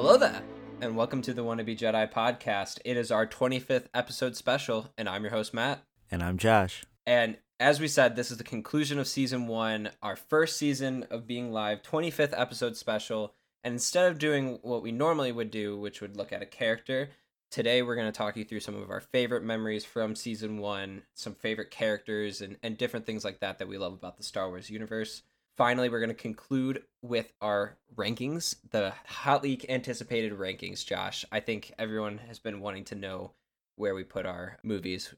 Hello there, and welcome to the Wannabe Jedi podcast. It is our 25th episode special, and I'm your host, Matt. And I'm Josh. And as we said, this is the conclusion of season one, our first season of being live, 25th episode special. And instead of doing what we normally would do, which would look at a character, today we're going to talk you through some of our favorite memories from season one, some favorite characters, and, and different things like that that we love about the Star Wars universe. Finally, we're going to conclude with our rankings, the hotly anticipated rankings, Josh. I think everyone has been wanting to know where we put our movies.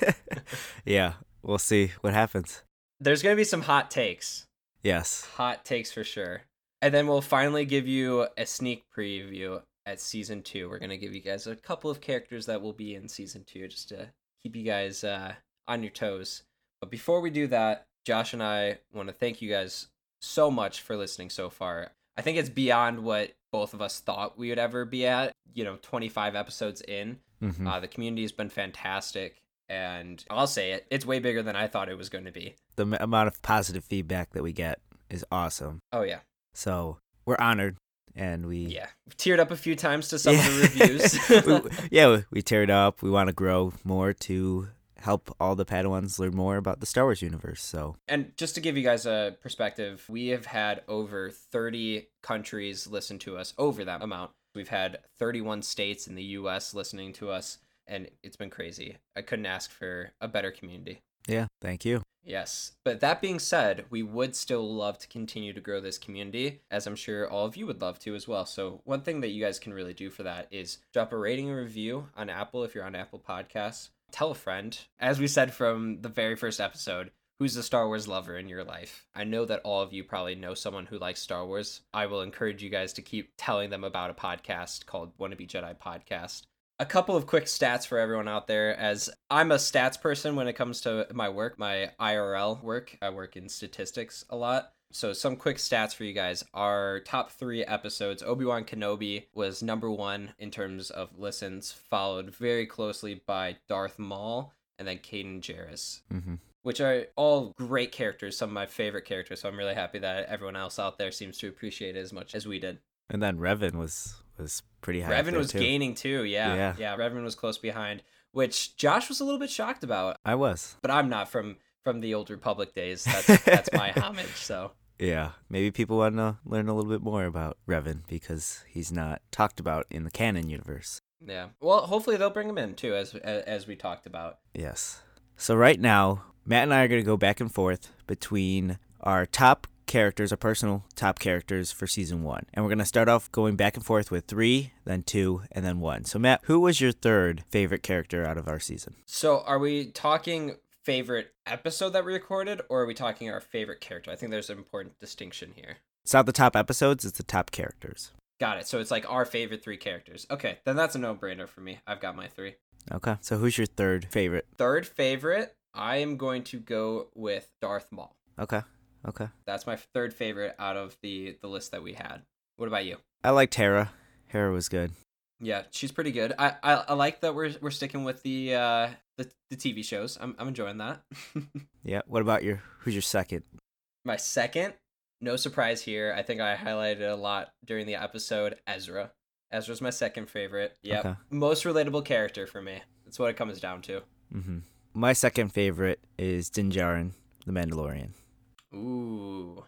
yeah, we'll see what happens. There's going to be some hot takes. Yes. Hot takes for sure. And then we'll finally give you a sneak preview at season two. We're going to give you guys a couple of characters that will be in season two just to keep you guys uh, on your toes. But before we do that, Josh and I want to thank you guys so much for listening so far. I think it's beyond what both of us thought we would ever be at. You know, 25 episodes in. Mhm. Uh, the community has been fantastic. And I'll say it, it's way bigger than I thought it was going to be. the m- amount of positive feedback that we get is awesome. Oh, yeah. So we're honored, and we Yeah. We've teared up a few times to some Yeah. of the reviews. we, yeah, we, we tear it up. We want to grow more to help all the Padawans learn more about the Star Wars universe. So And just to give you guys a perspective, we have had over 30 countries listen to us, over that amount. We've had 31 states in the US listening to us, and it's been crazy. I couldn't ask for a better community. yeah, thank you. Yes. But that being said, we would still love to continue to grow this community, as I'm sure all of you would love to as well. So, one thing that you guys can really do for that is drop a rating and review on Apple if you're on Apple Podcasts. Tell a friend. As we said from the very first episode, who's a Star Wars lover in your life? I know that all of you probably know someone who likes Star Wars. I will encourage you guys to keep telling them about a podcast called Wannabe Jedi Podcast a couple of quick stats for everyone out there as i'm a stats person when it comes to my work my irl work i work in statistics a lot so some quick stats for you guys our top three episodes obi-wan kenobi was number one in terms of listens followed very closely by darth maul and then Kanan Jarrus, hmm which are all great characters some of my favorite characters so i'm really happy that everyone else out there seems to appreciate it as much as we did And then Revan was was pretty high. Revan was too. gaining too. Yeah, yeah. Yeah. Revan was close behind, which Josh was a little bit shocked about, I was. but I'm not from from the old Republic days. That's that's my homage. So Yeah, maybe people want to learn a little bit more about Revan because he's not talked about in the canon universe. yeah. Well, hopefully they'll bring him in too, as as we talked about. Yes. So right now, Matt and I are going to go back and forth between our top characters, our personal top characters for season one. And we're going to start off going back and forth with three, then two, and then one. So, Matt, who was your third favorite character out of our season? So are we talking favorite episode that we recorded, or are we talking our favorite character? I think there's an important distinction here. It's not the top episodes, it's the top characters. Got it. So it's like our favorite three characters. Okay, then that's a no brainer for me. I've got my three. Okay. So, who's your third favorite? Third favorite, I am going to go with Darth Maul. Okay. Okay. That's my third favorite out of the the list that we had. What about you? I liked Hera. Hera was good. Yeah, she's pretty good. I I, I like that we're we're sticking with the uh the, the TV shows. I'm I'm enjoying that. Yeah. What about your, who's your second? my second, no surprise here. I think I highlighted a lot during the episode. Ezra. Ezra's my second favorite. Yep. Okay. Most relatable character for me. That's what it comes down to. hmm My second favorite is Din Djarin, the Mandalorian. Ooh.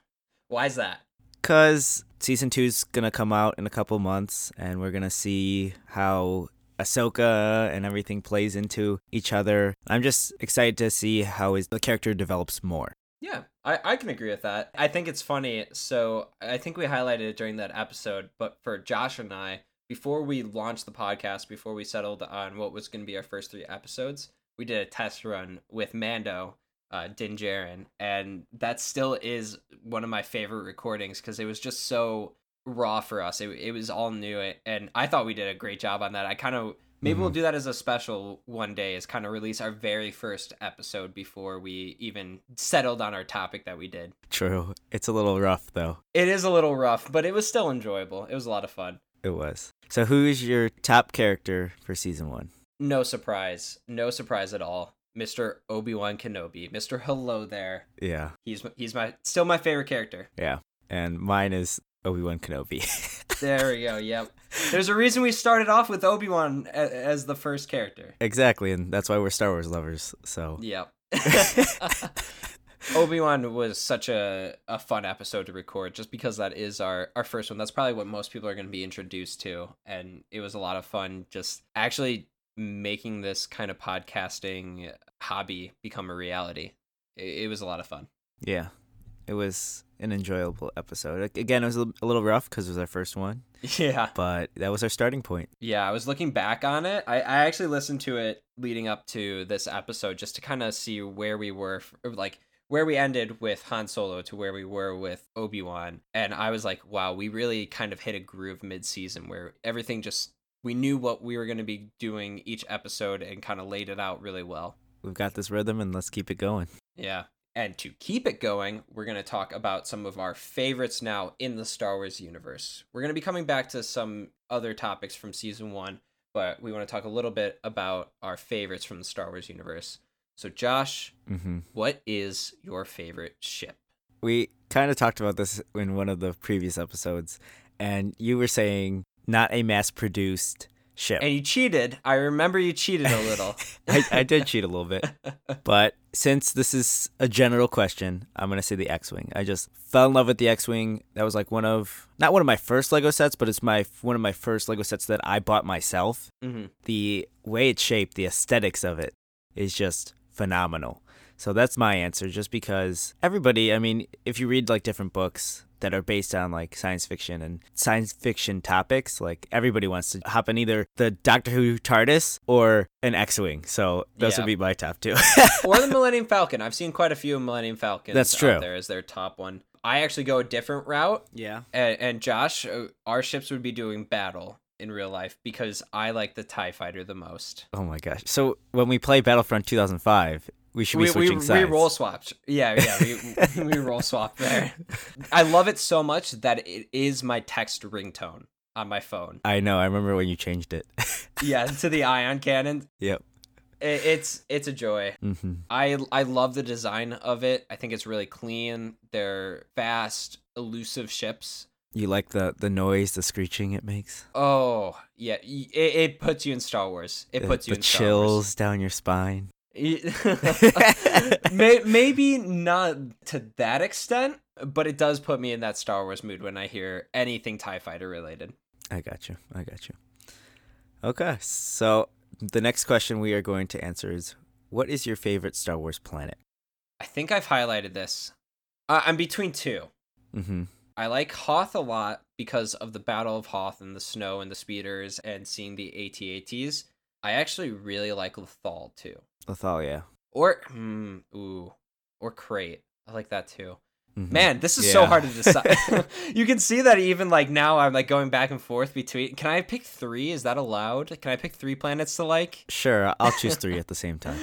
Why is that? Cause season two's gonna come out in a couple months, and we're gonna see how Ahsoka and everything plays into each other. I'm just excited to see how his the character develops more. Yeah, I, I can agree with that. I think it's funny. So I think we highlighted it during that episode, but for Josh and I, before we launched the podcast, before we settled on what was going to be our first three episodes, we did a test run with Mando, uh, Din Djarin, and that still is one of my favorite recordings because it was just so raw for us. It, it was all new, and I thought we did a great job on that. I kind of Maybe we'll mm-hmm. do that as a special one day, is kind of release our very first episode before we even settled on our topic that we did. True. It's a little rough though. It is a little rough, but it was still enjoyable. It was a lot of fun. It was. So who is your top character for season one? No surprise. No surprise at all. Mr. Obi-Wan Kenobi. Mr. Hello there. Yeah. He's he's my still my favorite character. Yeah. And mine is Obi Wan Kenobi. there we go. Yep. There's a reason we started off with Obi Wan as the first character. exactly, and that's why we're Star Wars lovers. So Yep. Obi Wan was such a, a fun episode to record just because that is our, our first one. That's probably what most people are going to be introduced to. And it was a lot of fun just actually making this kind of podcasting hobby become a reality. It, it was a lot of fun. yeah, it was an enjoyable episode. Again, it was a little rough because it was our first one, Yeah. but that was our starting point. Yeah, I was looking back on it. I, I actually listened to it leading up to this episode just to kind of see where we were, like where we ended with Han Solo to where we were with Obi Wan, and I was like, wow, we really kind of hit a groove mid season where everything just we knew what we were going to be doing each episode and kind of laid it out really well. We've got this rhythm, and let's keep it going. Yeah. And to keep it going, we're going to talk about some of our favorites now in the Star Wars universe. We're going to be coming back to some other topics from season one, but we want to talk a little bit about our favorites from the Star Wars universe. So, Josh, hmm what is your favorite ship? We kind of talked about this in one of the previous episodes, and you were saying not a mass-produced ship. And you cheated. I remember you cheated a little. I, I did cheat a little bit. But since this is a general question, I'm going to say the X Wing. I just fell in love with the X Wing. That was like one of, not one of my first Lego sets, but it's my one of my first Lego sets that I bought myself. hmm The way it's shaped, the aesthetics of it is just phenomenal. So that's my answer, just because everybody, I mean, if you read like different books, that are based on like science fiction and science fiction topics. Like everybody wants to hop in either the Doctor Who TARDIS or an X-wing. So those Yeah. would be my top two. or the Millennium Falcon. I've seen quite a few Millennium Falcons. That's out true. there as their top one. I actually go a different route. yeah. And, and Josh, uh, our ships would be doing battle in real life because I like the Tie Fighter the most. Oh my gosh. So when we play Battlefront 2005, we should be We, we, switching we sides. role swapped. Yeah, yeah, we, we role swap there. I love it so much that it is my text ringtone on my phone. I know. I remember when you changed it. Yeah, to the ion cannon. yep. It, it's it's a joy. hmm I I love the design of it. I think it's really clean. They're fast, elusive ships. You like the the noise, the screeching it makes. Oh yeah, it, it puts you in Star Wars. It the, puts you the in Star Wars. chills down your spine. May- Maybe not to that extent, but it does put me in that Star Wars mood when I hear anything Tie Fighter related. I got you. I got you. Okay, so the next question we are going to answer is what is your favorite Star Wars planet? I think I've highlighted this. Uh, I'm between two. Mm-hmm. I like Hoth a lot because of the Battle of Hoth and the snow and the speeders and seeing the AT-ATs. I actually really like Lothal too. Lothal, yeah. Or hmm, ooh, or Crait. I like that too. Mhm. Man, this is so hard to decide. you can see that even like now I'm like going back and forth between Can I pick 3? Is that allowed? Can I pick 3 planets to like? Sure, I'll choose three at the same time.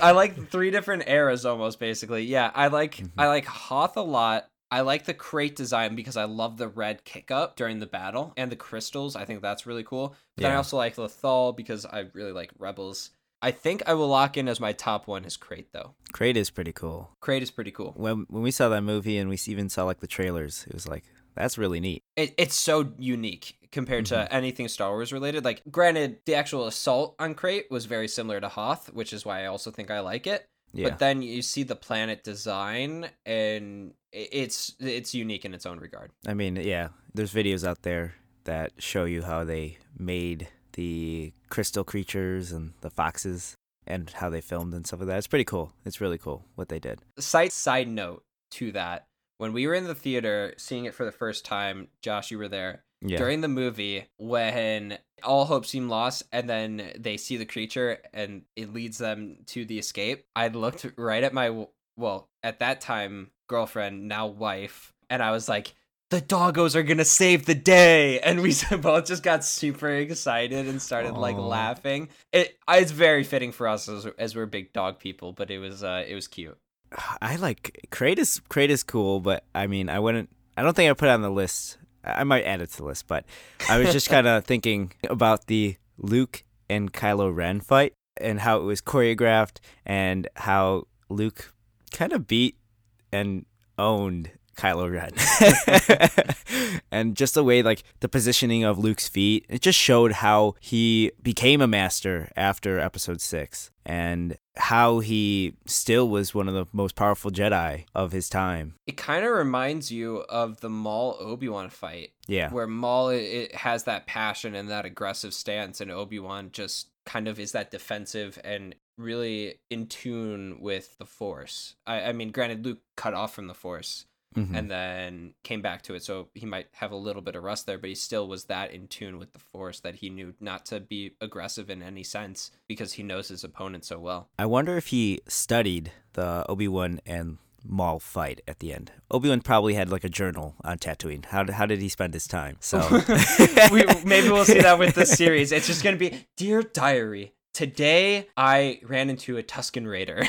I like three different eras almost basically. Yeah, I like Mhm. I like Hoth a lot. I like the Crait design because I love the red kick up during the battle and the crystals. I think that's really cool. But then I also like Lothal because I really like Rebels. I think I will lock in as my top one is Crait though. Crait is pretty cool. Crait is pretty cool. When when we saw that movie and we even saw like the trailers, it was like that's really neat. It, it's so unique compared to mm-hmm. anything Star Wars related. Like, granted, the actual assault on Crait was very similar to Hoth, which is why I also think I like it. Yeah. But then you see the planet design, and it's it's unique in its own regard. I mean, yeah, there's videos out there that show you how they made the crystal creatures and the foxes and how they filmed and stuff like that. It's pretty cool. It's really cool what they did. Side side note to that, when we were in the theater seeing it for the first time, Josh, you were there. Yeah. during the movie when all hope seemed lost and then they see the creature and it leads them to the escape i looked right at my well at that time girlfriend now wife and i was like the doggos are gonna save the day and we both just got super excited and started like laughing it it's very fitting for us as, as we're big dog people but it was uh it was cute I like Crait is Crait is cool, but I mean, I wouldn't. I don't think I put it on the list. I might add it to the list, but I was just kind of thinking about the Luke and Kylo Ren fight and how it was choreographed and how Luke kind of beat and owned Kylo Ren. and just the way, like, the positioning of Luke's feet, it just showed how he became a master after episode six and how he still was one of the most powerful Jedi of his time. It kind of reminds you of the Maul Obi Wan fight. Yeah. Where Maul it, has that passion and that aggressive stance, and Obi Wan just kind of is that defensive and really in tune with the Force. I, I mean, granted, Luke cut off from the Force, Mhm. and then came back to it. So he might have a little bit of rust there, but he still was that in tune with the force that he knew not to be aggressive in any sense because he knows his opponent so well. I wonder if he studied the Obi Wan and Maul fight at the end. Obi Wan probably had like a journal on Tatooine. How did, how did he spend his time? So we, maybe we'll see that with this series. It's just going to be Dear Diary. Today I ran into a Tusken Raider.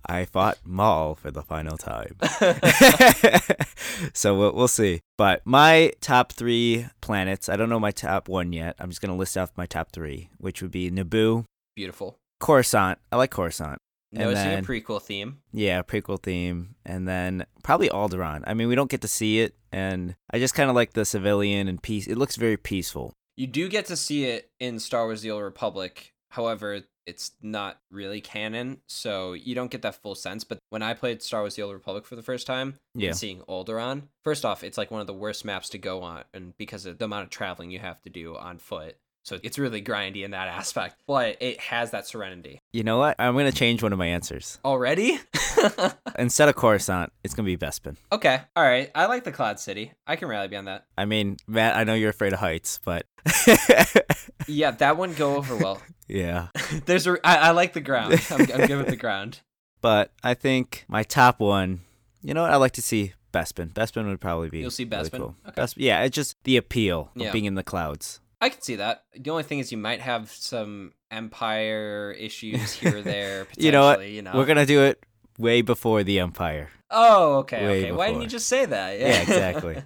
I fought Maul for the final time. so we'll, we'll see. But my top three planets, I don't know my top one yet. I'm just going to list off my top three, which would be Naboo, Beautiful. Coruscant. I like Coruscant. And Noticing then- a prequel theme. Yeah, prequel theme. And then probably Alderaan. I mean, we don't get to see it. And I just kind of like the civilian and peace. It looks very peaceful. You do get to see it in Star Wars The Old Republic. However, it's not really canon, so you don't get that full sense. But when I played Star Wars The Old Republic for the first time, Yeah. seeing Alderaan, first off, it's like one of the worst maps to go on, and because of the amount of traveling you have to do on foot. So it's really grindy in that aspect, but it has that serenity. You know what? I'm going to change one of my answers. Already? Instead of Coruscant, it's going to be Bespin. okay, all right. I like the Cloud City. I can rally behind that. I mean, Matt, I know you're afraid of heights, but Yeah, that one go over well. yeah. There's a. I, I like the ground. I'm, I'm good with the ground. But I think my top one, you know what? I like to see Bespin. Bespin would probably be. You'll see really Bespin? cool. Okay. Bespin- yeah, it's just the appeal of Yeah. being in the clouds. I can see that. The only thing is you might have some empire issues here or there. You know what? potentially, You know? We're gonna do it way before the Empire. Oh, okay, way okay. Why didn't you just say that? Yeah, exactly.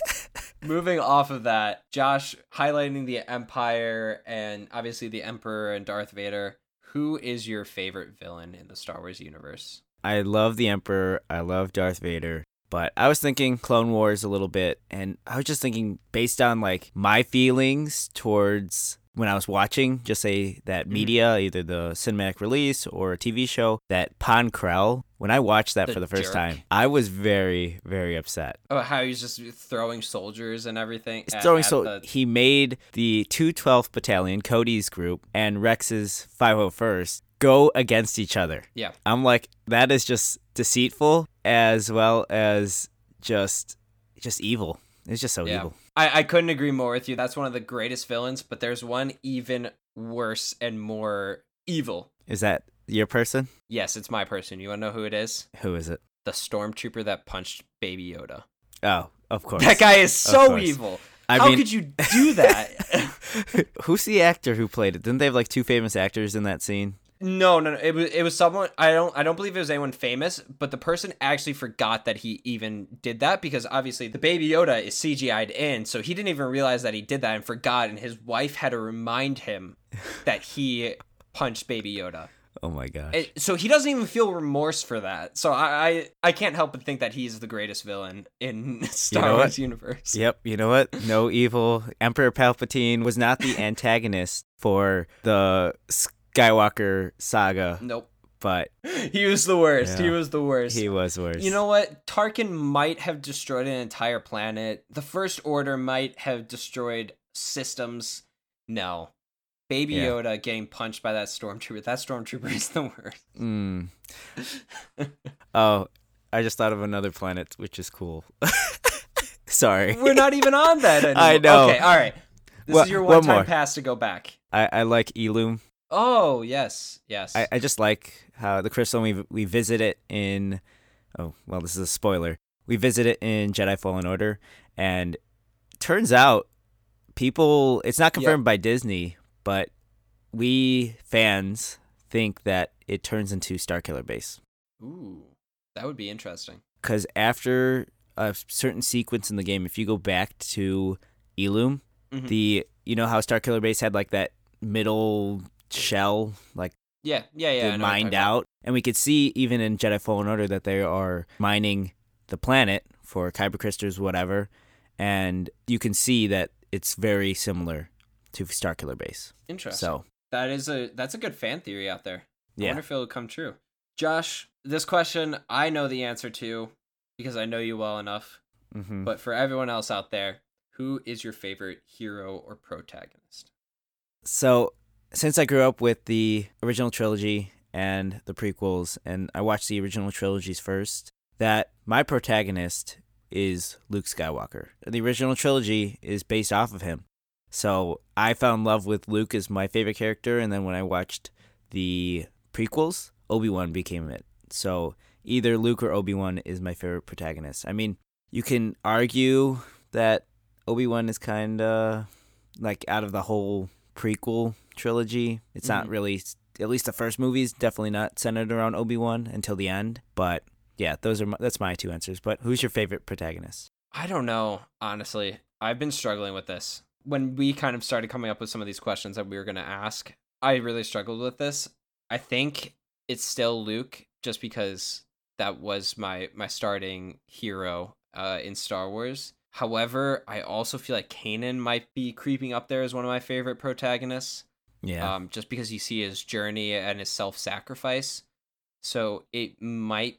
Moving off of that, Josh highlighting the Empire and obviously the Emperor and Darth Vader. Who is your favorite villain in the Star Wars universe? I love the Emperor. I love Darth Vader. But I was thinking Clone Wars a little bit, and I was just thinking based on like my feelings towards when I was watching, just say that Mhm. media, either the cinematic release or a TV show, that Pong Krell. When I watched that The for the first jerk. time, I was very, very upset. Oh, how he's just throwing soldiers and everything. At- throwing so the- he made the 212th Battalion, Cody's group, and Rex's 501st go against each other. Yeah. I'm like, that is just deceitful as well as just just evil. It's just so Yeah. evil. I, I couldn't agree more with you. That's one of the greatest villains, but there's one even worse and more evil. Is that your person? Yes, it's my person. You want to know who it is? Who is it? The stormtrooper that punched Baby Yoda. Oh, of course. That guy is so evil. I How mean, could you do that? who's the actor who played it? Didn't they have like two famous actors in that scene? No, no, no. It was it was someone I don't I don't believe it was anyone famous, but the person actually forgot that he even did that because obviously the Baby Yoda is CGI'd in, so he didn't even realize that he did that and forgot, and his wife had to remind him that he punched Baby Yoda. Oh my gosh. It- so he doesn't even feel remorse for that. So I, I I can't help but think that he's the greatest villain in Star know what? Wars universe. Yep, you know what? No evil. Emperor Palpatine was not the antagonist for the Skywalker saga, Nope. but He was the worst. He was the worst. he was worse. You know what? Tarkin might have destroyed an entire planet. The First Order might have destroyed systems. No. Baby Yeah. Yoda getting punched by that stormtrooper. That stormtrooper is the worst. Mm. Oh, I just thought of another planet, which is cool. Sorry. We're not even on that anymore. I know. Okay, all right. This Wha- is your one one time more. pass to go back. I, I like Ilum. Oh, yes. Yes. I, I just like how the crystal we we visit it in. Oh well, this is a spoiler. We visit it in Jedi Fallen Order, and turns out people. It's not confirmed by Disney, but we fans think that it turns into Starkiller Base Ooh. That would be interesting. because after a certain sequence in the game, if you go back to Ilum, Mhm. the you know how Starkiller Base had like that middle shell, like Yeah, yeah, yeah. I know what you're mined talking about. out. And we could see even in Jedi Fallen Order that they are mining the planet for kyber crystals, whatever, and you can see that it's very similar to Starkiller Base. Interesting. So that is a that's a good fan theory out there. I yeah, wonder if it'll come true. Josh, this question I know the answer to because I know you well enough. hmm But for everyone else out there, who is your favorite hero or protagonist? So, since I grew up with the original trilogy and the prequels, and I watched the original trilogies first, that my protagonist is Luke Skywalker. The original trilogy is based off of him. So, I fell in love with Luke as my favorite character, and then when I watched the prequels, Obi Wan became it. So, either Luke or Obi Wan is my favorite protagonist. I mean, you can argue that Obi Wan is kind of like out of the whole prequel trilogy. It's not Mhm. really, at least the first movie is definitely not centered around Obi Wan until the end. But yeah, those are my, that's my two answers. But who's your favorite protagonist? I don't know, honestly. I've been struggling with this. When we kind of started coming up with some of these questions that we were going to ask, I really struggled with this. I think it's still Luke just because that was my my starting hero uh in Star Wars. However, I also feel like Kanan might be creeping up there as one of my favorite protagonists. Yeah, um, just because you see his journey and his self sacrifice. So it might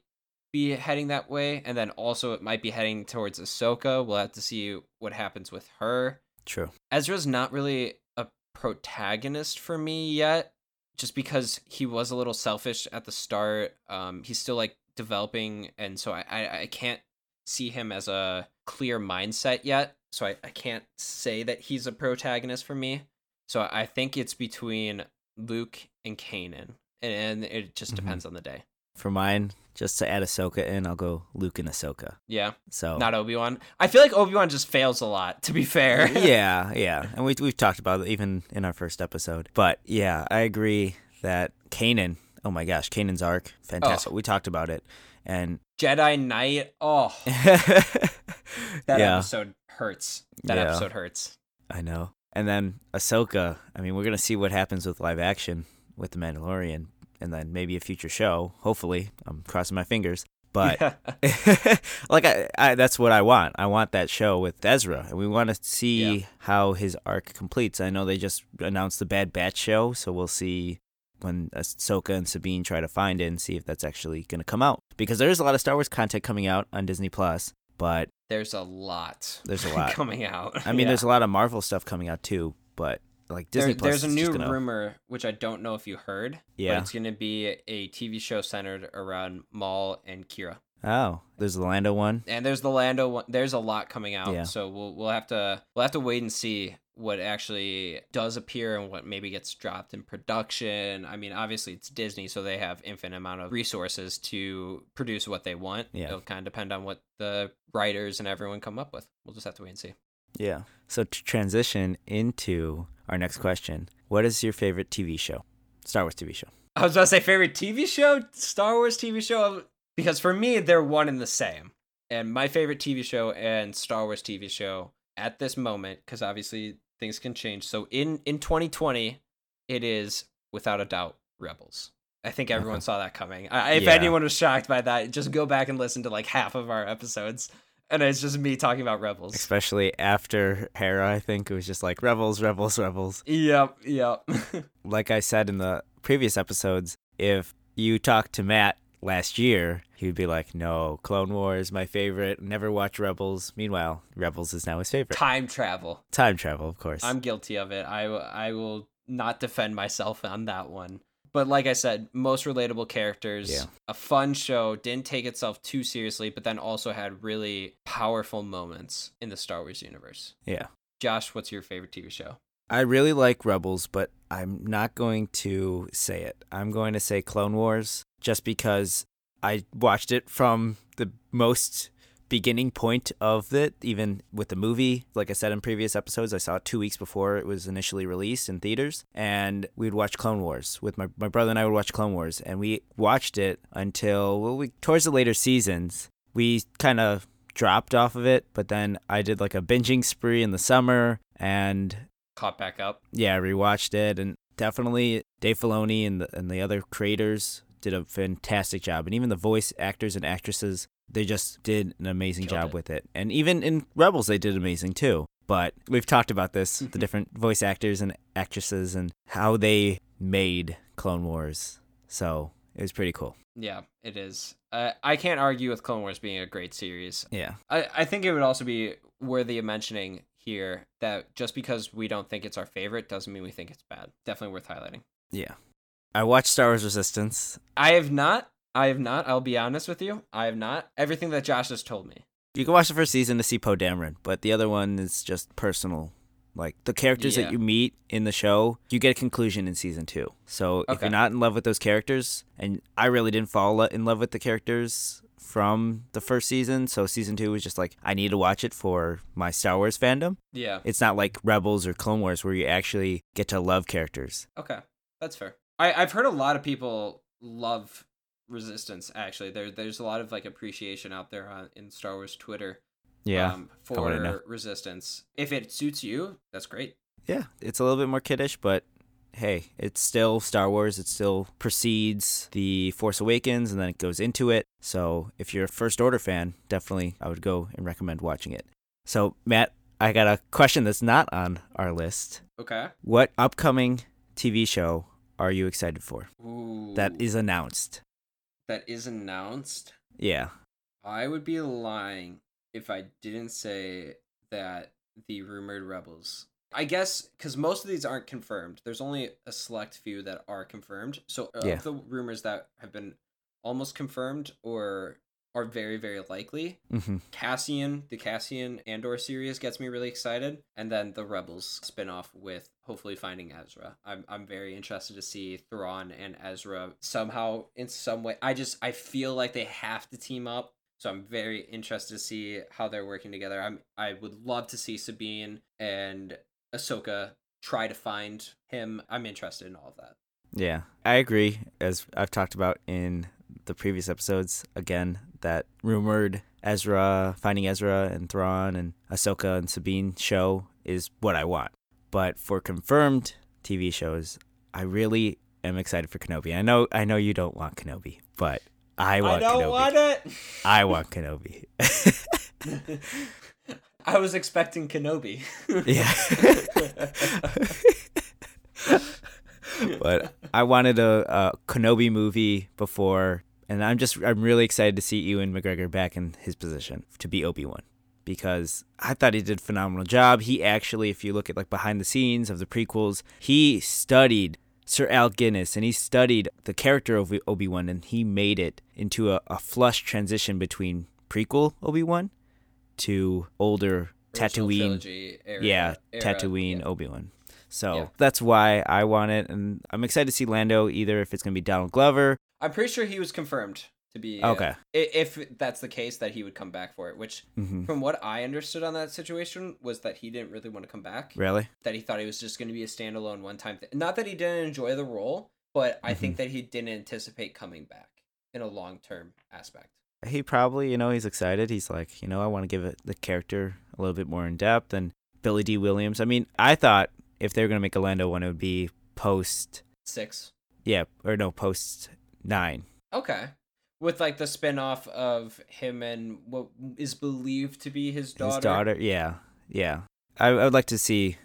be heading that way, and then also it might be heading towards Ahsoka. We'll have to see what happens with her. true. Ezra's not really a protagonist for me yet, just because he was a little selfish at the start. Um, he's still like developing, and so I, I, I can't see him as a clear mindset yet. So I, I can't say that he's a protagonist for me. So I think it's between Luke and Kanan, and, and it just Mhm. depends on the day. For mine, just to add Ahsoka in, I'll go Luke and Ahsoka. Yeah, So not Obi Wan. I feel like Obi Wan just fails a lot. To be fair. yeah, yeah, and we we've talked about it even in our first episode. But yeah, I agree that Kanan. Oh my gosh, Kanan's arc, fantastic. We talked about it, and Jedi Knight. Oh, that yeah, episode hurts. That Yeah. episode hurts. I know. And then Ahsoka. I mean, we're gonna see what happens with live action with the Mandalorian, and then maybe a future show. Hopefully, I'm crossing my fingers. But like, I, I, that's what I want. I want that show with Ezra, and we want to see Yeah. how his arc completes. I know they just announced the Bad Batch show, so we'll see when Ahsoka and Sabine try to find it and see if that's actually gonna come out. Because there is a lot of Star Wars content coming out on Disney Plus, but there's a lot. There's a lot. coming out. I mean, Yeah. there's a lot of Marvel stuff coming out too. But like There- Disney Plus, there's a new gonna- rumor which I don't know if you heard. Yeah. But it's gonna be a TV show centered around Maul and Qi'ra. Oh, there's the Lando one. And there's the Lando one. There's a lot coming out. Yeah. So we'll we'll have to we'll have to wait and see what actually does appear and what maybe gets dropped in production. I mean, obviously it's Disney, so they have infinite amount of resources to produce what they want. Yeah. It'll kind of depend on what the writers and everyone come up with. We'll just have to wait and see. Yeah. So to transition into our next question, what is your favorite TV show? Star Wars TV show. I was about to say favorite TV show, Star Wars TV show, because for me they're one and the same. And my favorite TV show and Star Wars TV show at this moment, because obviously things can change. So in in 2020, it is without a doubt Rebels. I think everyone saw that coming. I, if Yeah. anyone was shocked by that, just go back and listen to like half of our episodes, and it's just me talking about Rebels. Especially after Hera, I think it was just like rebels, rebels, rebels. Yep, yep. Like I said in the previous episodes, if you talked to Matt last year, he would be like, "No, Clone Wars, my favorite. Never watch Rebels." Meanwhile, Rebels is now his favorite. Time travel. Time travel, of course. I'm guilty of it. I, w- I will not defend myself on that one. But like I said, most relatable characters, Yeah. a fun show, didn't take itself too seriously, but then also had really powerful moments in the Star Wars universe. yeah. Josh, what's your favorite TV show? I really like Rebels, but I'm not going to say it. I'm going to say Clone Wars just because I watched it from the most beginning point of it, even with the movie. Like I said in previous episodes, I saw it two weeks before it was initially released in theaters, and we'd watch Clone Wars with my my brother and I would watch Clone Wars, and we watched it until well, we towards the later seasons. We kind of dropped off of it, but then I did like a binging spree in the summer, and Caught back up. yeah, I rewatched it, and definitely Dave Filoni and the and the other creators did a fantastic job, and even the voice actors and actresses they just did an amazing Killed job it. with it. And even in Rebels, they did amazing too. But we've talked about this the different voice actors and actresses and how they made Clone Wars. So it was pretty cool. Yeah, it is. Uh, I can't argue with Clone Wars being a great series. Yeah. I, I think it would also be worthy of mentioning here that just because we don't think it's our favorite doesn't mean we think it's bad. Definitely worth highlighting. Yeah. I watched Star Wars Resistance. I have not. I have not. I'll be honest with you. I have not. Everything that Josh has told me. You can watch the first season to see Poe Dameron, but the other one is just personal. Like the characters Yeah. that you meet in the show, you get a conclusion in season two. So if you're not in love with those characters, and I really didn't fall in love with the characters from the first season, so season two was just like I need to watch it for my Star Wars fandom. Yeah. It's not like Rebels or Clone Wars where you actually get to love characters. Okay. That's fair. I, I've heard a lot of people love Resistance. Actually, there there's a lot of like appreciation out there on in Star Wars Twitter. Yeah, Um, I wanna know. for Resistance. If it suits you, that's great. yeah, it's a little bit more kiddish, but hey, it's still Star Wars. It still precedes The Force Awakens and then it goes into it. So if you're a First Order fan, definitely I would go and recommend watching it. So, Matt, I got a question that's not on our list. Okay. What upcoming TV show are you excited for Ooh. that is announced? That is announced. Yeah. I would be lying if I didn't say that the rumored rebels. I guess because most of these aren't confirmed. There's only a select few that are confirmed. So of Yeah. the rumors that have been almost confirmed or are very very likely, hmm Cassian, the Cassian Andor series gets me really excited, and then the Rebels spin-off with hopefully finding Ezra. I'm I'm very interested to see Thrawn and Ezra somehow in some way. I just I feel like they have to team up. So I'm very interested to see how they're working together. I'm I would love to see Sabine and Ahsoka try to find him. I'm interested in all of that. Yeah, I agree. As I've talked about in the previous episodes, again, that rumored Ezra, finding Ezra and Thrawn and Ahsoka and Sabine show is what I want. But for confirmed TV shows, I really am excited for Kenobi. I know, I know you don't want Kenobi, but I want Kenobi. Want it. I want Kenobi. I was expecting Kenobi. Yeah. but I wanted a, a Kenobi movie before, and I'm just I'm really excited to see Ewan McGregor back in his position to be Obi Wan because I thought he did a phenomenal job. He actually, if you look at like behind the scenes of the prequels, he studied Sir Al Guinness and he studied the character of Obi Wan, and he made it into a, a flush transition between prequel Obi Wan to older Original Tatooine era- yeah, era, Tatooine, yeah. Obi Wan. So Yeah. that's why I want it, and I'm excited to see Lando. Either if it's gonna be Donald Glover, I'm pretty sure he was confirmed to be. uh, okay, i- If that's the case, that he would come back for it. Which, hmm from what I understood on that situation, was that he didn't really want to come back. really, That he thought he was just going to be a standalone one-time thing. Not that he didn't enjoy the role, but I Mm-hmm. think that he didn't anticipate coming back in a long-term aspect. he probably, you know, he's excited. He's like, you know, I want to give it the character a little bit more in depth. And Billy Dee Williams. I mean, I thought if they were gonna make a Lando one, it would be post, Six. yeah, or no, post nine. Okay. With like the spin-off of him and what is believed to be his daughter. His daughter, yeah, yeah. I, I would like to see.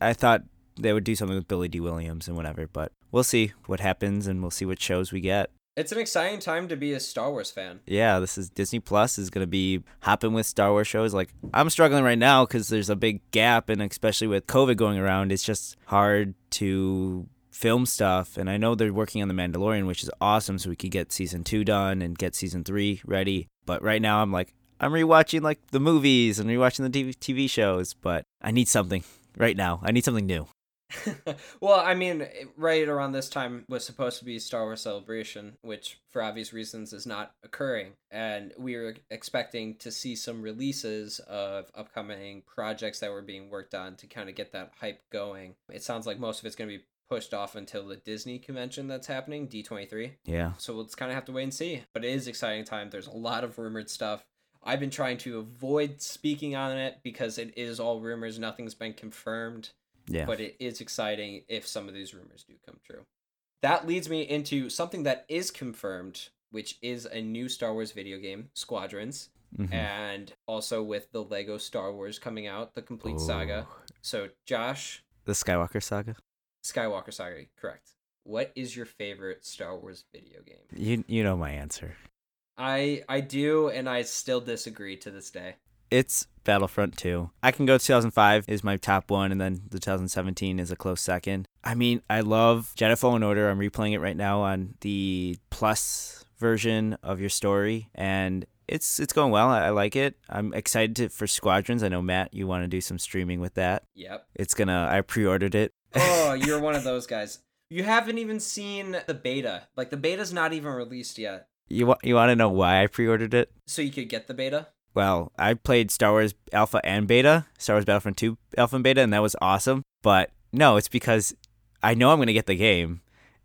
I thought they would do something with Billy Dee Williams and whatever, but we'll see what happens, and we'll see what shows we get. It's an exciting time to be a Star Wars fan. yeah, this is Disney Plus is gonna be hopping with Star Wars shows. Like I'm struggling right now because there's a big gap, and especially with COVID going around, it's just hard to film stuff. And I know they're working on the Mandalorian, which is awesome, so we could get season two done and get season three ready. But right now, I'm like I'm rewatching like the movies and rewatching the TV, TV shows, but I need something right now. I need something new. well, I mean, right around this time was supposed to be Star Wars Celebration, which for obvious reasons is not occurring. And we were expecting to see some releases of upcoming projects that were being worked on to kind of get that hype going. It sounds like most of it's going to be pushed off until the Disney convention that's happening, D23. Yeah. So we'll just kind of have to wait and see. But it is exciting time. There's a lot of rumored stuff. I've been trying to avoid speaking on it because it is all rumors. Nothing's been confirmed Yeah. but it is exciting if some of these rumors do come true. That leads me into something that is confirmed which is a new Star Wars video game, Squadrons, Mhm. and also with the Lego Star Wars coming out, the complete saga. So, Josh, The Skywalker saga. Skywalker saga, correct. What is your favorite Star Wars video game? You you know my answer. I I do, and I still disagree to this day. It's Battlefront 2. I can go 2005 is my top one, and then the 2017 is a close second. I mean, I love Jedi Fallen Order. I'm replaying it right now on the Plus version of your story, and it's it's going well. I, I like it. I'm excited to, for Squadrons. I know Matt, you want to do some streaming with that. Yep. It's gonna. I pre-ordered it. Oh, you're one of those guys. You haven't even seen the beta. Like the beta's not even released yet. You want you want to know why I pre-ordered it? So you could get the beta? Well, I played Star Wars Alpha and Beta, Star Wars Battlefront 2 Alpha and Beta, and that was awesome. But no, it's because I know I'm going to get the game.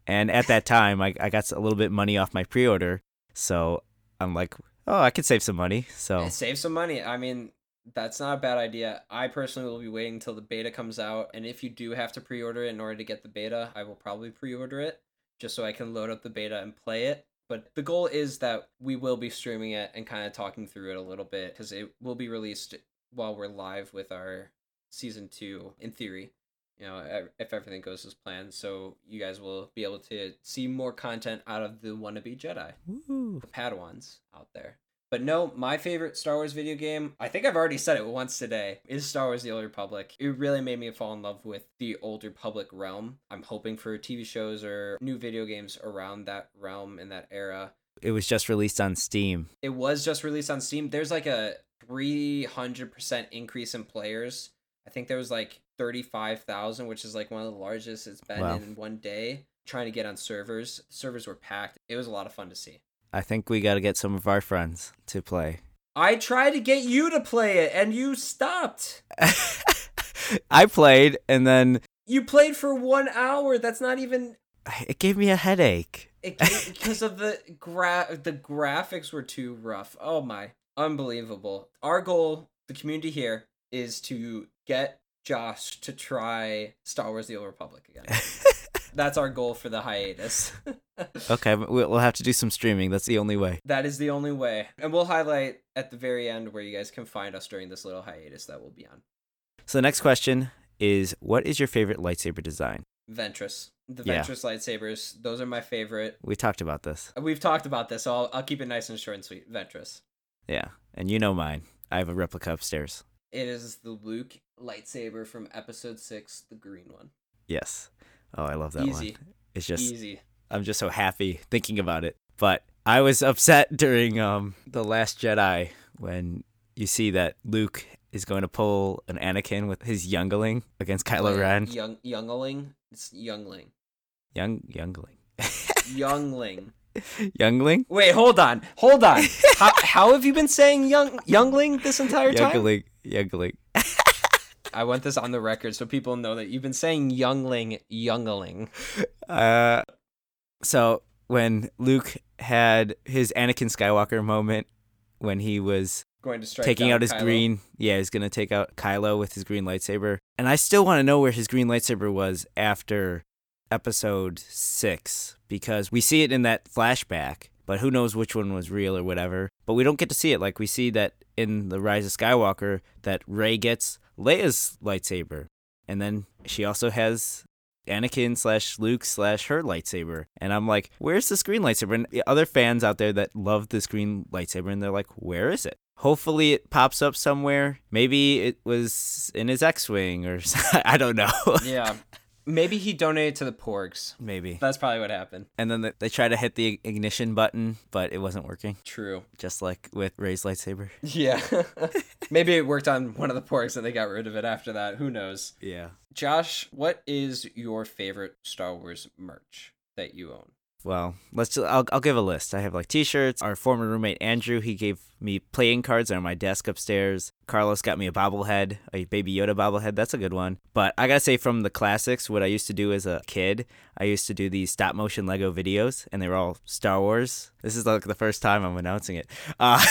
And at that time, I, I got a little bit money off my pre order. So I'm like, oh, I could save some money. So eh, Save some money. I mean, that's not a bad idea. I personally will be waiting until the beta comes out, and if you do have to pre-order it in order to get the beta, I will probably pre-order it just so I can load up the beta and play it. But the goal is that we will be streaming it and kind of talking through it a little bit because it will be released while we're live with our season two, in theory. You know, e- if everything goes as planned, so you guys will be able to see more content out of the wannabe Jedi Woo. the Padawans out there. But no, my favorite Star Wars video game, I think I've already said it once today, is Star Wars The Old Republic. It really made me fall in love with the Old Republic realm. I'm hoping for TV shows or new video games around that realm in that era. it was just released on Steam. It was just released on Steam. There's like a 300% increase in players. I think there was like 35,000, which is like one of the largest it's been Wow. in one day. Trying to get on servers. Servers were packed. It was a lot of fun to see. I think we got to get some of our friends to play. I tried to get you to play it and you stopped. I played, and then You played for one hour. That's not even it gave me a headache. it, because of the gra- the graphics were too rough. Oh my, unbelievable. Our goal, the community here, is to get Josh to try Star Wars: The Old Republic again. That's our goal for the hiatus. Okay, we'll have to do some streaming. That's the only way. that is the only way, and we'll highlight at the very end where you guys can find us during this little hiatus that we'll be on. So the next question is what is your favorite lightsaber design? Ventress, the Yeah. Ventress lightsabers. Those are my favorite. We talked about this. We've talked about this, so I'll, I'll keep it nice and short and sweet. Ventress. Yeah. And you know mine. I have a replica upstairs. It is the Luke lightsaber from Episode Six, the green one. Yes. Oh, I love that Easy, one. It's just easy. I'm just so happy thinking about it. But I was upset during um the last Jedi when you see that Luke is going to pull an Anakin with his youngling against Kylo Ren. Young youngling. It's youngling. Young youngling. Youngling. youngling? Wait, hold on, hold on. how, how have you been saying young youngling this entire time? Youngling. Youngling. I want this on the record so people know that you've been saying youngling, youngling. Uh, so when Luke had his Anakin Skywalker moment when he was Going to strike taking out his Kylo. green, yeah, he's gonna take out Kylo with his green lightsaber, and I still want to know where his green lightsaber was after Episode Six because we see it in that flashback, but who knows which one was real or whatever. But we don't get to see it. Like we see that in the Rise of Skywalker, that Rey gets Leia's lightsaber, and then she also has Anakin slash Luke slash her lightsaber. And I'm like, where's this green lightsaber? And the other fans out there that love this green lightsaber, and they're like, where is it? Hopefully it pops up somewhere. Maybe it was in his X-wing or I don't know. Yeah, maybe he donated to the Porgs. Maybe. That's probably what happened. And then they- they try to hit the ignition button, but it wasn't working. True. Just like with Rey's lightsaber. Yeah. maybe it worked on one of the Porgs and they got rid of it after that. Who knows? Yeah. Josh, what is your favorite Star Wars merch that you own? Well, let's. Just, I'll I'll give a list. I have like T-shirts. Our former roommate Andrew, he gave me playing cards on my desk upstairs. Carlos got me a bobblehead, a Baby Yoda bobblehead. That's a good one. But I gotta say, from the classics, what I used to do as a kid, I used to do these stop motion Lego videos, and they were all Star Wars. This is like the first time I'm announcing it. Uh,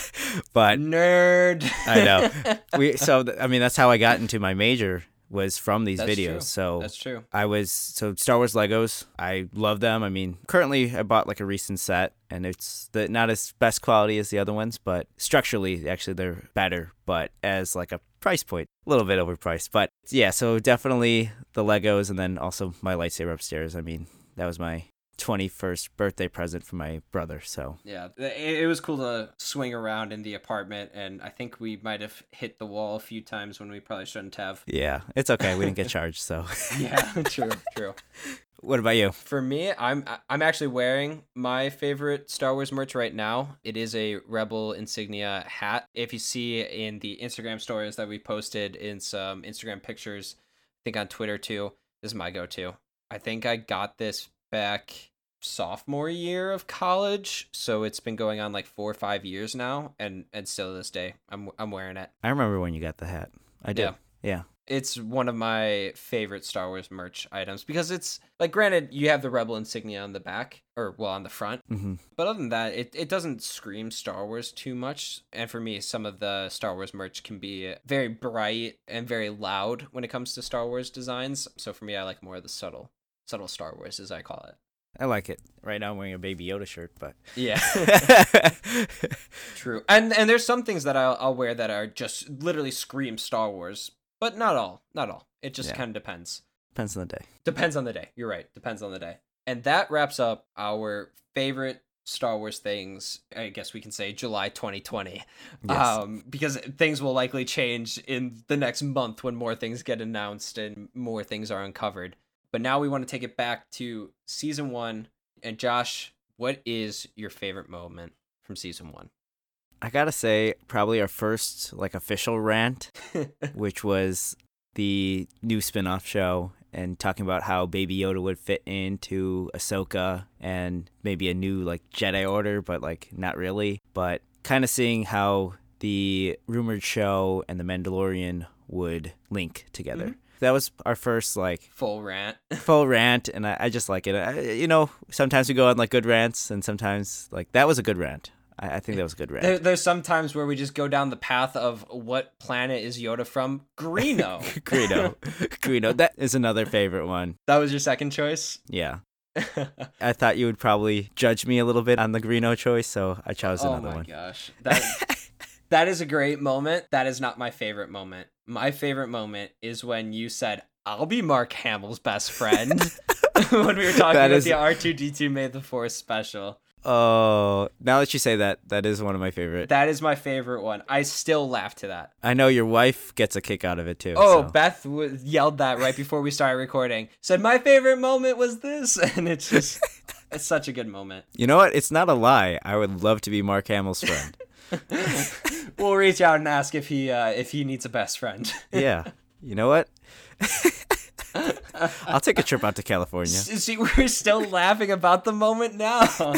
but Nerd. I know. we so I mean that's how I got into my major was from these That's videos. true. So That's true. I was so Star Wars Legos. I love them. I mean, currently I bought like a recent set, and it's the not as best quality as the other ones, but structurally actually they're better. But as like a price point, a little bit overpriced. But yeah, so definitely the Legos, and then also my lightsaber upstairs. I mean, that was my 21st birthday present from my brother. So Yeah, it, it was cool to swing around in the apartment, and I think we might have hit the wall a few times when we probably shouldn't have. yeah, it's okay. We didn't get charged. So Yeah, true, true. what about you? For me, I'm I'm actually wearing my favorite Star Wars merch right now. It is a Rebel insignia hat. If you see in the Instagram stories that we posted in some Instagram pictures, I think on Twitter too, this is my go-to. I think I got this back sophomore year of college, so it's been going on like 4 or 5 years now and and still to this day I'm I'm wearing it. I remember when you got the hat. I did. Yeah. Yeah. it's one of my favorite Star Wars merch items because it's like granted you have the rebel insignia on the back or well on the front hmm but other than that it, it doesn't scream Star Wars too much and for me some of the Star Wars merch can be very bright and very loud when it comes to Star Wars designs so for me I like more of the subtle subtle Star Wars as I call it I like it. Right now I'm wearing a Baby Yoda shirt, but yeah true and and there's some things that I'll, I'll wear that are just literally scream Star Wars but not all not all it just Yeah. kind of depends depends on the day. Depends on the day. You're right. Depends on the day. And that wraps up our favorite Star Wars things. I guess we can say July 2020. Yes. Um, because things will likely change in the next month when more things get announced and more things are uncovered. But now we want to take it back to season one. And Josh, what is your favorite moment from season one? I gotta say, probably our first like official rant, which was the new spin-off show and talking about how Baby Yoda would fit into Ahsoka and maybe a new like Jedi Order, but like not really. But kind of seeing how the rumored show and the Mandalorian would link together. Mm-hmm. That was our first like Full rant. full rant, and I, I just like it. I, you know, sometimes we go on like good rants, and sometimes like that was a good rant. I, I think that was a good rant. There, there's some times where we just go down the path of what planet is Yoda from? Greeno. Greedo. Greedo. That is another favorite one. that was your second choice? Yeah. I thought you would probably judge me a little bit on the Greeno choice, so I chose oh another one. Oh my gosh. That that is a great moment. That is not my favorite moment. My favorite moment is when you said, I'll be Mark Hamill's best friend. when we were talking That about is- the R2D2 Made the Force special. Oh, now that you say that, that is one of my favorite. That is my favorite one. I still laugh to that. I know your wife gets a kick out of it too. Oh, so. Beth w- yelled that right before we started recording. Said, My favorite moment was this. And it's just, it's such a good moment. you know what? It's not a lie. I would love to be Mark Hamill's friend. we'll reach out and ask if he uh, if he needs a best friend. yeah. You know what? I'll take a trip out to California. See, we're still laughing about the moment now.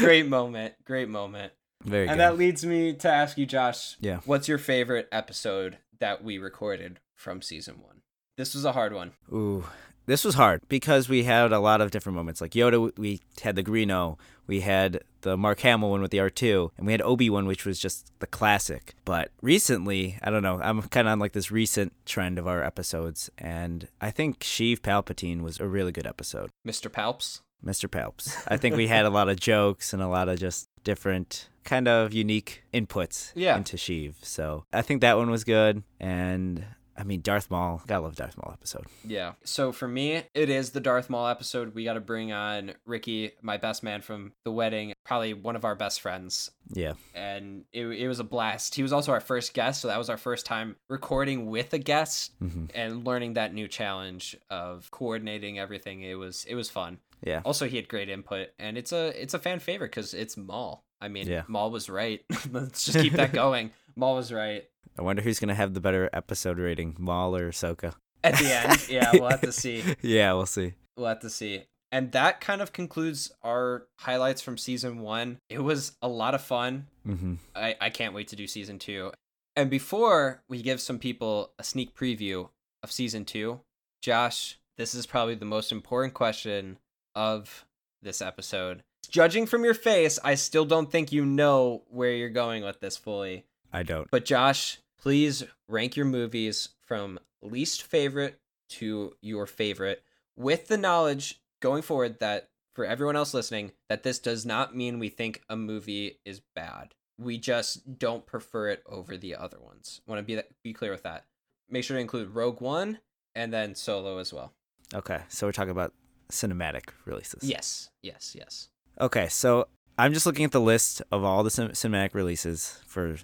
great moment, great moment. Very and good. that leads me to ask you, Josh. Yeah. What's your favorite episode that we recorded from season one? This was a hard one. Ooh, this was hard because we had a lot of different moments. Like Yoda, we had the Greeno, we had the Mark Hamill one with the R2, and we had Obi Wan, which was just the classic. But recently, I don't know, I'm kind of on like this recent trend of our episodes, and I think Sheev Palpatine was a really good episode. Mr. Palps. Mr. Palps. I think we had a lot of jokes and a lot of just different kind of unique inputs Yeah. into Sheev. So I think that one was good. And I mean, Darth Maul. Gotta love Darth Maul episode. Yeah. So for me, it is the Darth Maul episode. We got to bring on Ricky, my best man from the wedding, probably one of our best friends. Yeah. And it, it was a blast. He was also our first guest. So that was our first time recording with a guest hmm and learning that new challenge of coordinating everything. It was it was fun. Yeah. Also, he had great input, and it's a it's a fan favorite because it's Maul. I mean, Yeah. Maul was right. Let's just keep that going. Maul was right I wonder who's gonna have the better episode rating, Maul or Ahsoka. at the end. Yeah, we'll have to see. yeah, we'll see. We'll have to see. And that kind of concludes our highlights from season one. It was a lot of fun. hmm I, I can't wait to do season two. And before we give some people a sneak preview of season two, Josh, this is probably the most important question of this episode. Judging from your face, I still don't think you know where you're going with this fully. I don't. But Josh, please rank your movies from least favorite to your favorite with the knowledge going forward that for everyone else listening that this does not mean we think a movie is bad. We just don't prefer it over the other ones. Want to be that, be clear with that. Make sure to include Rogue One and then Solo as well. Okay, so we're talking about cinematic releases. Yes, yes, yes. Okay, so I'm just looking at the list of all the cin- cinematic releases for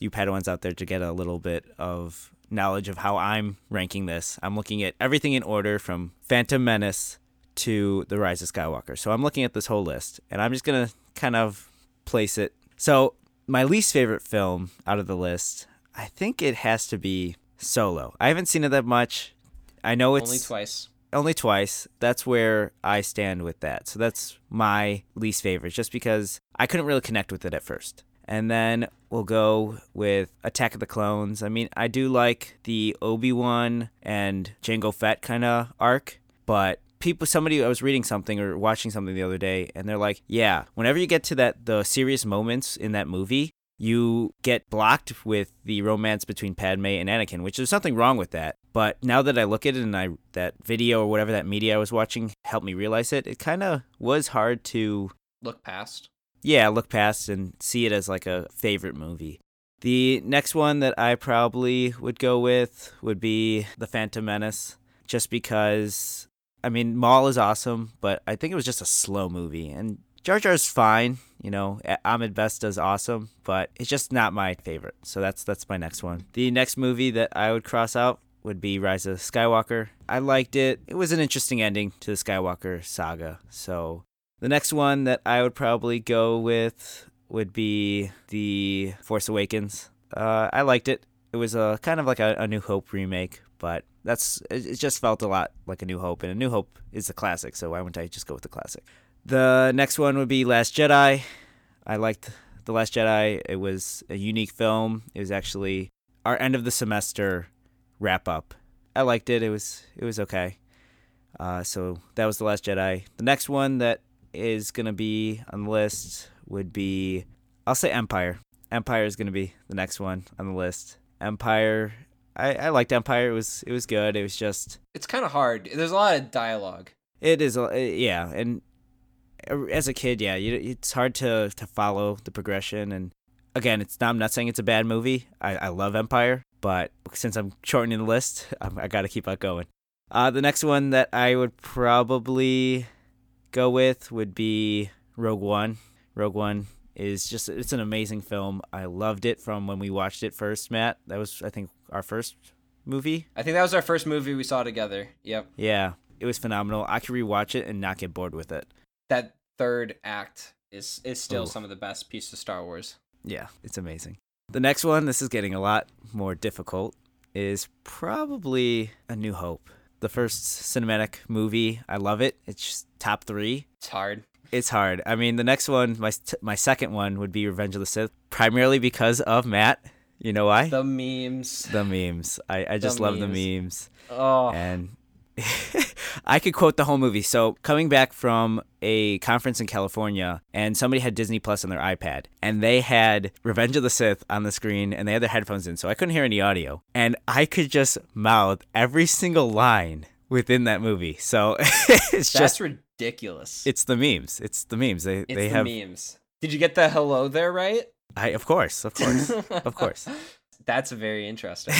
you Padawans out there to get a little bit of knowledge of how I'm ranking this. I'm looking at everything in order from Phantom Menace to The Rise of Skywalker. So I'm looking at this whole list and I'm just going to kind of place it. So, my least favorite film out of the list, I think it has to be Solo. I haven't seen it that much. I know it's only twice. Only twice. That's where I stand with that. So that's my least favorite, just because I couldn't really connect with it at first. And then we'll go with Attack of the Clones. I mean, I do like the Obi Wan and Jango Fett kind of arc, but people somebody I was reading something or watching something the other day and they're like, "Yeah, whenever you get to that the serious moments in that movie, you get blocked with the romance between Padme and Anakin, which there's nothing wrong with that. But now that I look at it and I that video or whatever that media I was watching helped me realize it, it kind of was hard to look past. Yeah, look past and see it as like a favorite movie. The next one that I probably would go with would be The Phantom Menace, just because I mean Maul is awesome, but I think it was just a slow movie and Jar Jar's fine, you know. Ahmed Best does awesome, but it's just not my favorite. So that's that's my next one. The next movie that I would cross out would be Rise of Skywalker. I liked it. It was an interesting ending to the Skywalker saga. So the next one that I would probably go with would be The Force Awakens. Uh, I liked it. It was a kind of like a, a New Hope remake, but that's it just felt a lot like a New Hope, and a New Hope is the classic. So why wouldn't I just go with the classic? The next one would be Last Jedi. I liked The Last Jedi. It was a unique film. It was actually our end of the semester wrap up. I liked it. It was it was okay. Uh, so that was The Last Jedi. The next one that is gonna be on the list would be I'll say Empire. Empire is gonna be the next one on the list. Empire. I, I liked Empire. It was it was good. It was just it's kind of hard. There's a lot of dialogue. It is, yeah, and as a kid, yeah, you, it's hard to to follow the progression. And again, it's not, I'm not saying it's a bad movie. I, I love Empire, but since I'm shortening the list, I'm, I got to keep on going. Uh, the next one that I would probably go with would be Rogue One. Rogue One is just it's an amazing film. I loved it from when we watched it first, Matt. That was I think our first movie. I think that was our first movie we saw together. Yep. Yeah, it was phenomenal. I could rewatch it and not get bored with it that third act is is still Ooh. some of the best pieces of Star Wars. Yeah, it's amazing. The next one, this is getting a lot more difficult, is probably A New Hope. The first cinematic movie, I love it. It's top three. It's hard. It's hard. I mean, the next one, my my second one would be Revenge of the Sith, primarily because of Matt. You know why? The memes. The memes. I, I just the love memes. the memes. Oh. And I could quote the whole movie. So, coming back from a conference in California, and somebody had Disney Plus on their iPad, and they had Revenge of the Sith on the screen, and they had their headphones in, so I couldn't hear any audio. And I could just mouth every single line within that movie. So, it's That's just ridiculous. It's the memes. It's the memes. They it's they the have memes. Did you get the hello there right? I of course, of course, of course. That's very interesting.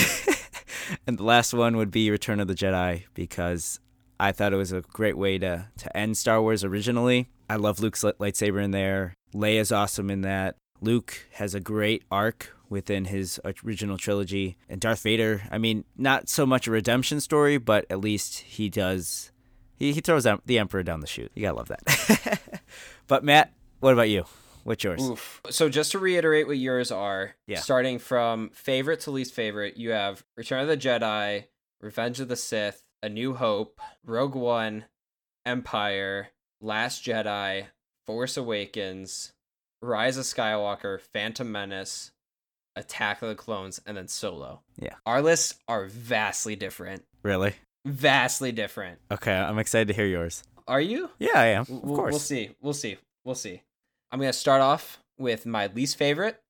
and the last one would be Return of the Jedi because I thought it was a great way to to end Star Wars originally. I love Luke's lightsaber in there. Leia's awesome in that. Luke has a great arc within his original trilogy. And Darth Vader, I mean, not so much a redemption story, but at least he does he, he throws the emperor down the chute. You got to love that. but Matt, what about you? What's yours? Oof. So just to reiterate what yours are, yeah. starting from favorite to least favorite, you have Return of the Jedi, Revenge of the Sith, A New Hope, Rogue One, Empire, Last Jedi, Force Awakens, Rise of Skywalker, Phantom Menace, Attack of the Clones, and then Solo. Yeah. Our lists are vastly different. Really? Vastly different. Okay, I'm excited to hear yours. Are you? Yeah, I am. Of we'll, course. We'll see. We'll see. We'll see. I'm going to start off with my least favorite,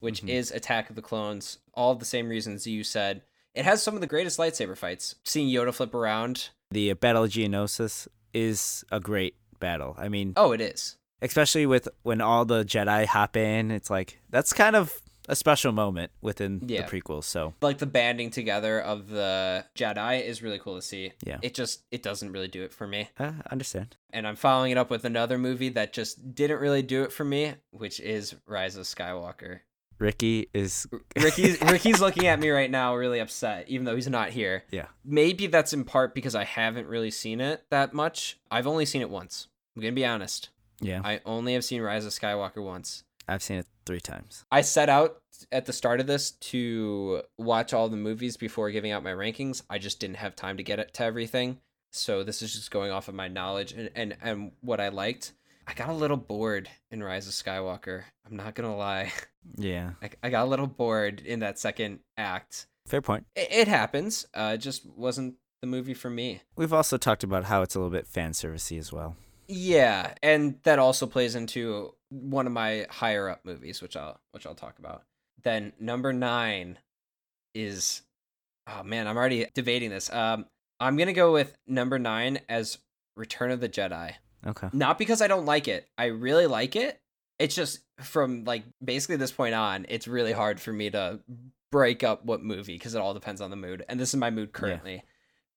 which mm-hmm. is Attack of the Clones. All the same reasons you said. It has some of the greatest lightsaber fights. Seeing Yoda flip around. The Battle of Geonosis is a great battle. I mean, Oh, it is. especially with when all the Jedi hop in, it's like that's kind of a special moment within Yeah. the prequels. So Like the banding together of the Jedi is really cool to see. Yeah. It just it doesn't really do it for me. uh, understand. And I'm following it up with another movie that just didn't really do it for me, which is Rise of Skywalker. Ricky is Ricky's Ricky's looking at me right now really upset, even though he's not here. yeah. Maybe that's in part because I haven't really seen it that much. I've only seen it once. I'm gonna be honest. Yeah, I only have seen Rise of Skywalker once. I've seen it three times. I set out at the start of this to watch all the movies before giving out my rankings. I just didn't have time to get it to everything. So this is just going off of my knowledge and, and, and what I liked. I got a little bored in Rise of Skywalker. I'm not gonna lie. Yeah, I, I got a little bored in that second act. fair point. It, it happens. Uh, it just wasn't the movie for me. We've also talked about how it's a little bit fan servicey as well. Yeah, and that also plays into one of my higher up movies, which I'll which I'll talk about. Then number nine is oh man, I'm already debating this. Um, I'm gonna go with number nine as Return of the Jedi. Okay. Not because I don't like it. I really like it. It's just from like basically this point on, it's really hard for me to break up what movie because it all depends on the mood. And this is my mood currently.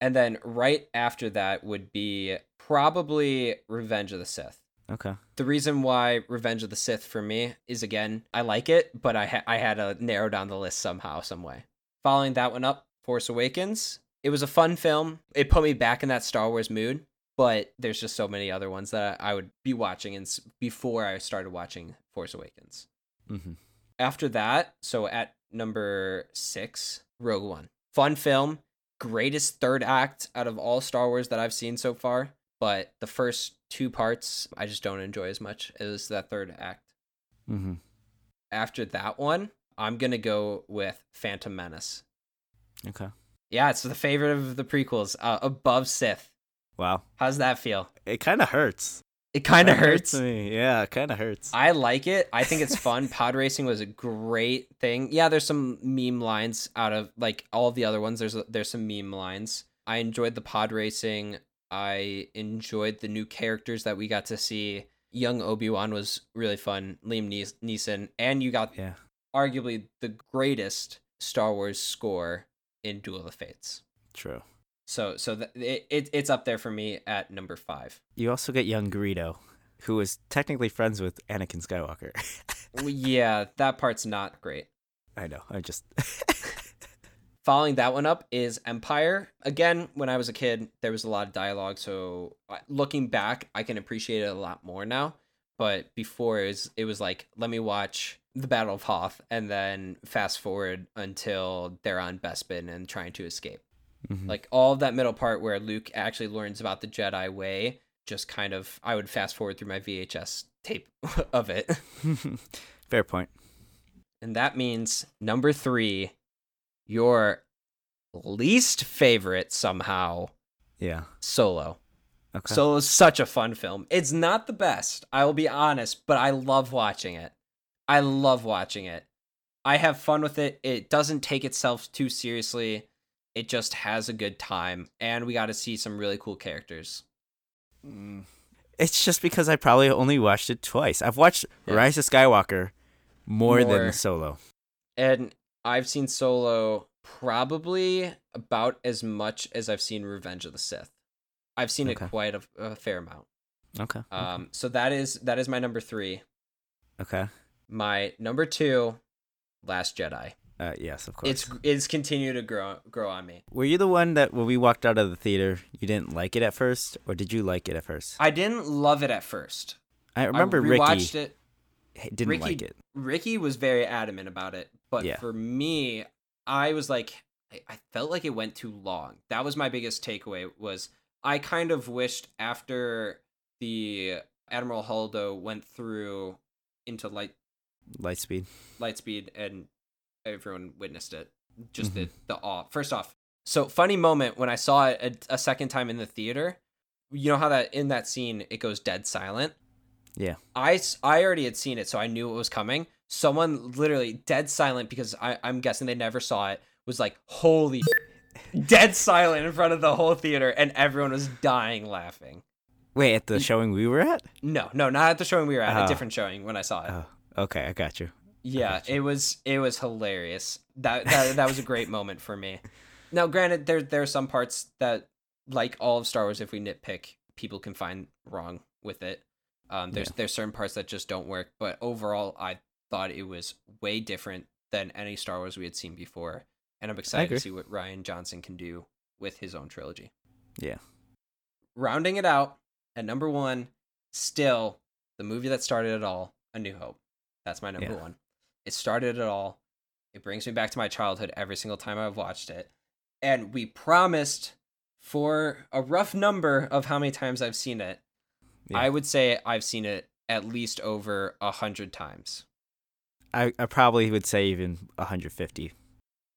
And then right after that would be probably Revenge of the Sith. Okay. The reason why Revenge of the Sith for me is again, I like it, but I ha- I had to narrow down the list somehow, some way. Following that one up, Force Awakens. It was a fun film. It put me back in that Star Wars mood, but there's just so many other ones that I would be watching and before I started watching Force Awakens. Mm-hmm. After that, so at number six, Rogue One. Fun film, greatest third act out of all Star Wars that I've seen so far. But the first two parts, I just don't enjoy as much as that third act. Mm-hmm. After that one, I'm going to go with Phantom Menace. Okay. Yeah, it's the favorite of the prequels, uh, above Sith. Wow. How's that feel? It kind of hurts. It kind of That hurts. me. Yeah, it kind of hurts. I like it. I think it's fun. Pod racing was a great thing. Yeah, there's some meme lines out of like all of the other ones. There's there's some meme lines. I enjoyed the pod racing. I enjoyed the new characters that we got to see. Young Obi Wan was really fun. Liam Nees- Neeson, and you got yeah. arguably the greatest Star Wars score in Duel of the Fates. True. So so th- it, it it's up there for me at number five. You also get young Greedo, who is technically friends with Anakin Skywalker. Well, yeah, that part's not great. I know. I just. Following that one up is Empire. Again, when I was a kid, there was a lot of dialogue, so uh, looking back, I can appreciate it a lot more now. But before it was, it was like, let me watch the Battle of Hoth, and then fast forward until they're on Bespin and trying to escape. Mhm. Like all of that middle part where Luke actually learns about the Jedi way, just kind of, I would fast forward through my VHS tape of it. Fair point. And that means number three, your least favorite somehow, Yeah. Solo. Okay. Solo is such a fun film. It's not the best, I will be honest, but I love watching it. I love watching it. I have fun with it. It doesn't take itself too seriously. It just has a good time, and we got to see some really cool characters. Mm. It's just because I probably only watched it twice. I've watched Yeah. Rise of Skywalker more, More. than Solo. And I've seen Solo probably about as much as I've seen Revenge of the Sith. I've seen Okay. it quite a, a fair amount. Okay. Um, so that is that is my number three. okay. My number two, Last Jedi. Uh, yes, of course. It's it's continued to grow grow on me. Were you the one that when we walked out of the theater, you didn't like it at first, or did you like it at first? I didn't love it at first. I remember I Ricky rewatched it. didn't Ricky- like it. Ricky was very adamant about it, but Yeah. for me, I was like, I, I felt like it went too long. That was my biggest takeaway. Was I kind of wished after the Admiral Holdo went through into light Lightspeed. Lightspeed and everyone witnessed it. Just the mm-hmm. the awe. First off, so funny moment when I saw it a, a second time in the theater. You know how that in that scene it goes dead silent. Yeah. I I already had seen it, so I knew it was coming. Someone literally dead silent because I, I'm guessing they never saw it. was like, "Holy!" dead silent in front of the whole theater, and everyone was dying laughing. Wait, at the showing we were at? No, no, not at the showing we were at. Oh. A different showing when I saw it. Oh, okay, I got you. Yeah, it was it was hilarious. That that that was a great moment for me. Now, granted, there there are some parts that, like all of Star Wars, if we nitpick, people can find wrong with it. Um, there's Yeah. there's certain parts that just don't work, but overall, I thought it was way different than any Star Wars we had seen before, and I'm excited to see what Rian Johnson can do with his own trilogy. Yeah. Rounding it out at number one, still the movie that started it all, A New Hope. That's my number Yeah. one. It started it all. It brings me back to my childhood every single time I've watched it. And we promised for a rough number of how many times I've seen it. Yeah. I would say I've seen it at least over a hundred times. I, I probably would say even 150.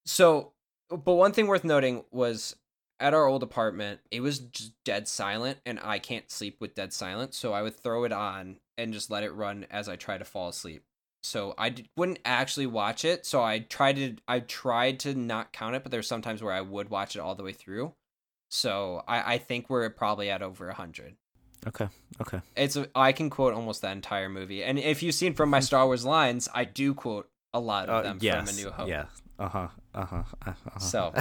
So, but one thing worth noting was at our old apartment, it was just dead silent, and I can't sleep with dead silent. So I would throw it on and just let it run as I try to fall asleep. So I d- wouldn't actually watch it. So I tried to, I tried to not count it, but there's sometimes where I would watch it all the way through. So I, I think we're probably at over hundred. Okay, okay. It's a, I can quote almost that entire movie, and if you've seen from my Star Wars lines, I do quote a lot of Uh, them yes, from A New Hope. Yeah. Uh huh. Uh huh. Uh-huh. So.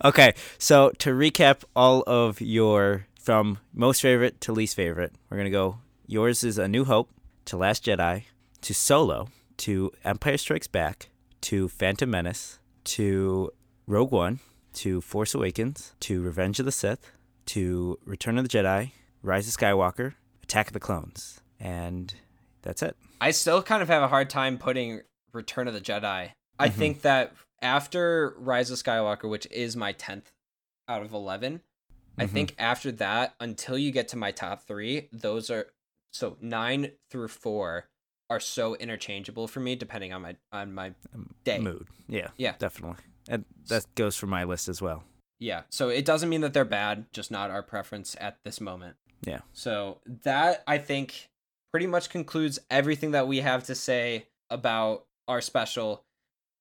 okay, so to recap all of your from most favorite to least favorite, we're gonna go. Yours is A New Hope, to Last Jedi, to Solo, to Empire Strikes Back, to Phantom Menace, to Rogue One, to Force Awakens, to Revenge of the Sith, to Return of the Jedi, Rise of Skywalker, Attack of the Clones, and that's it. I still kind of have a hard time putting Return of the Jedi. I Mhm. think that after Rise of Skywalker, which is my 10th out of 11, I Mhm. think after that, until you get to my top three, those are so nine through four are so interchangeable for me depending on my on my day. Mood, yeah, Yeah. definitely, and that goes for my list as well. Yeah. So it doesn't mean that they're bad, just not our preference at this moment. Yeah. So that I think pretty much concludes everything that we have to say about our special.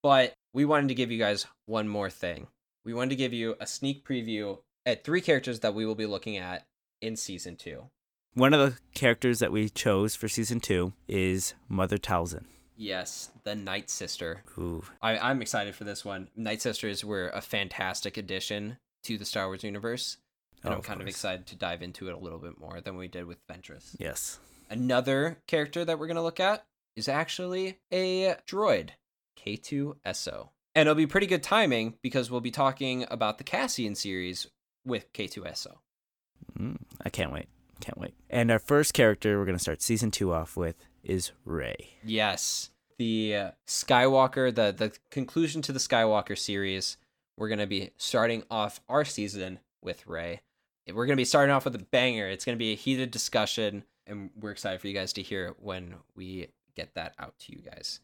But we wanted to give you guys one more thing. We wanted to give you a sneak preview at three characters that we will be looking at in season two. One of the characters that we chose for season two is Mother Talzin. Yes, the Night Sister. Ooh, I, I'm excited for this one. Night Sisters were a fantastic addition to the Star Wars universe. And Oh, I'm kind of course. excited to dive into it a little bit more than we did with Ventress. yes. Another character that we're going to look at is actually a droid, K2SO. And it'll be pretty good timing because we'll be talking about the Cassian series with K2SO. Mm, I can't wait. Can't wait. And our first character we're going to start season two off with is Rey. Yes, the uh, Skywalker, the the conclusion to the Skywalker series. We're gonna be starting off our season with Rey. We're gonna be starting off with a banger. It's gonna be a heated discussion, and we're excited for you guys to hear when we get that out to you guys.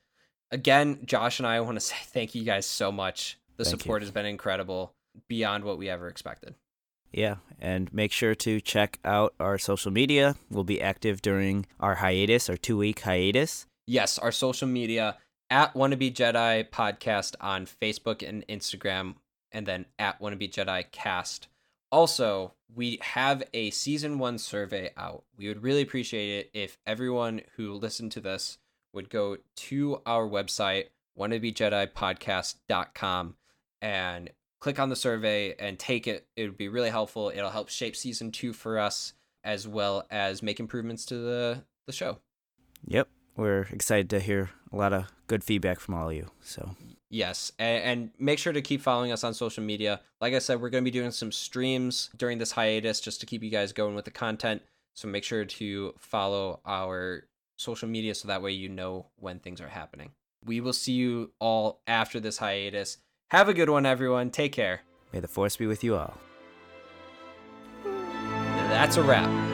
Again, Josh and I want to say thank you guys so much. The Thank you. support has been incredible, beyond what we ever expected. Yeah, and make sure to check out our social media. We'll be active during our hiatus, our two week hiatus. yes, our social media at Wannabe Jedi Podcast on Facebook and Instagram, and then at Wannabe Jedi Cast. Also, we have a season one survey out. We would really appreciate it if everyone who listened to this would go to our website, wannabejedi.podcast.com, and click on the survey and take it. It would be really helpful. It'll help shape season two for us, as well as make improvements to the, the show. Yep, we're excited to hear a lot of good feedback from all of you. So, Yes, and, and make sure to keep following us on social media. Like I said, we're going to be doing some streams during this hiatus just to keep you guys going with the content. So make sure to follow our social media so that way you know when things are happening. We will see you all after this hiatus. Have a good one, everyone. Take care. may the force be with you all. That's a wrap.